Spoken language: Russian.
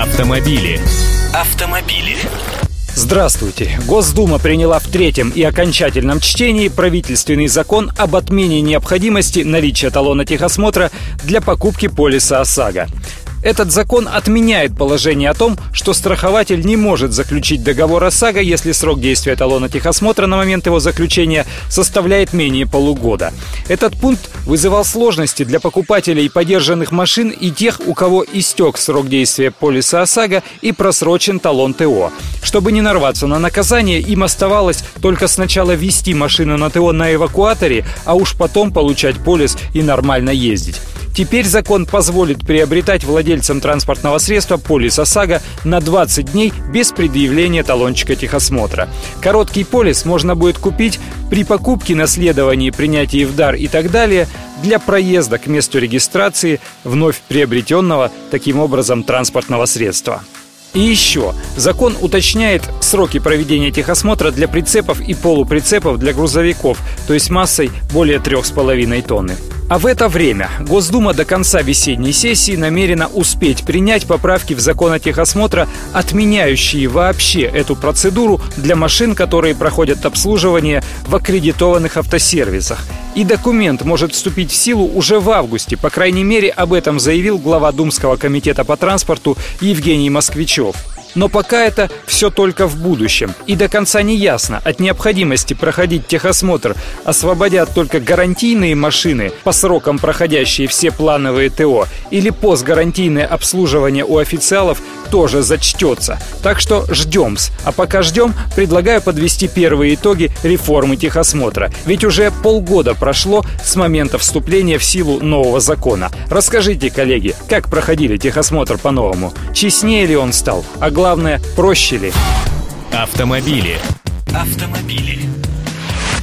Автомобили. Автомобили. Здравствуйте! Госдума приняла в третьем и окончательном чтении правительственный закон об отмене необходимости наличия талона техосмотра для покупки полиса ОСАГО. Этот закон отменяет положение о том, что страхователь не может заключить договор ОСАГО, если срок действия талона техосмотра на момент его заключения составляет менее полугода. Этот пункт вызывал сложности для покупателей подержанных машин и тех, у кого истек срок действия полиса ОСАГО и просрочен талон ТО. Чтобы не нарваться на наказание, им оставалось только сначала вести машину на ТО на эвакуаторе, а уж потом получать полис и нормально ездить. Теперь закон позволит приобретать владельцам транспортного средства полис ОСАГО на 20 дней без предъявления талончика техосмотра. Короткий полис можно будет купить при покупке, наследовании, принятии в дар и так далее для проезда к месту регистрации вновь приобретенного таким образом транспортного средства. И еще, закон уточняет сроки проведения техосмотра для прицепов и полуприцепов для грузовиков, то есть массой более 3,5 тонны. А в это время Госдума до конца весенней сессии намерена успеть принять поправки в закон о техосмотра, отменяющие вообще эту процедуру для машин, которые проходят обслуживание в аккредитованных автосервисах. И документ может вступить в силу уже в августе. По крайней мере, об этом заявил глава Думского комитета по транспорту Евгений Москвичев. Но пока это все только в будущем. И до конца не ясно, от необходимости проходить техосмотр освободят только гарантийные машины, по срокам проходящие все плановые ТО, или постгарантийное обслуживание у официалов тоже зачтется. Так что ждем -с. А пока ждем, предлагаю подвести первые итоги реформы техосмотра. Ведь уже полгода прошло с момента вступления в силу нового закона. Расскажите, коллеги, как проходили техосмотр по-новому? Честнее ли он стал? А главное, проще ли? Автомобили. Автомобили.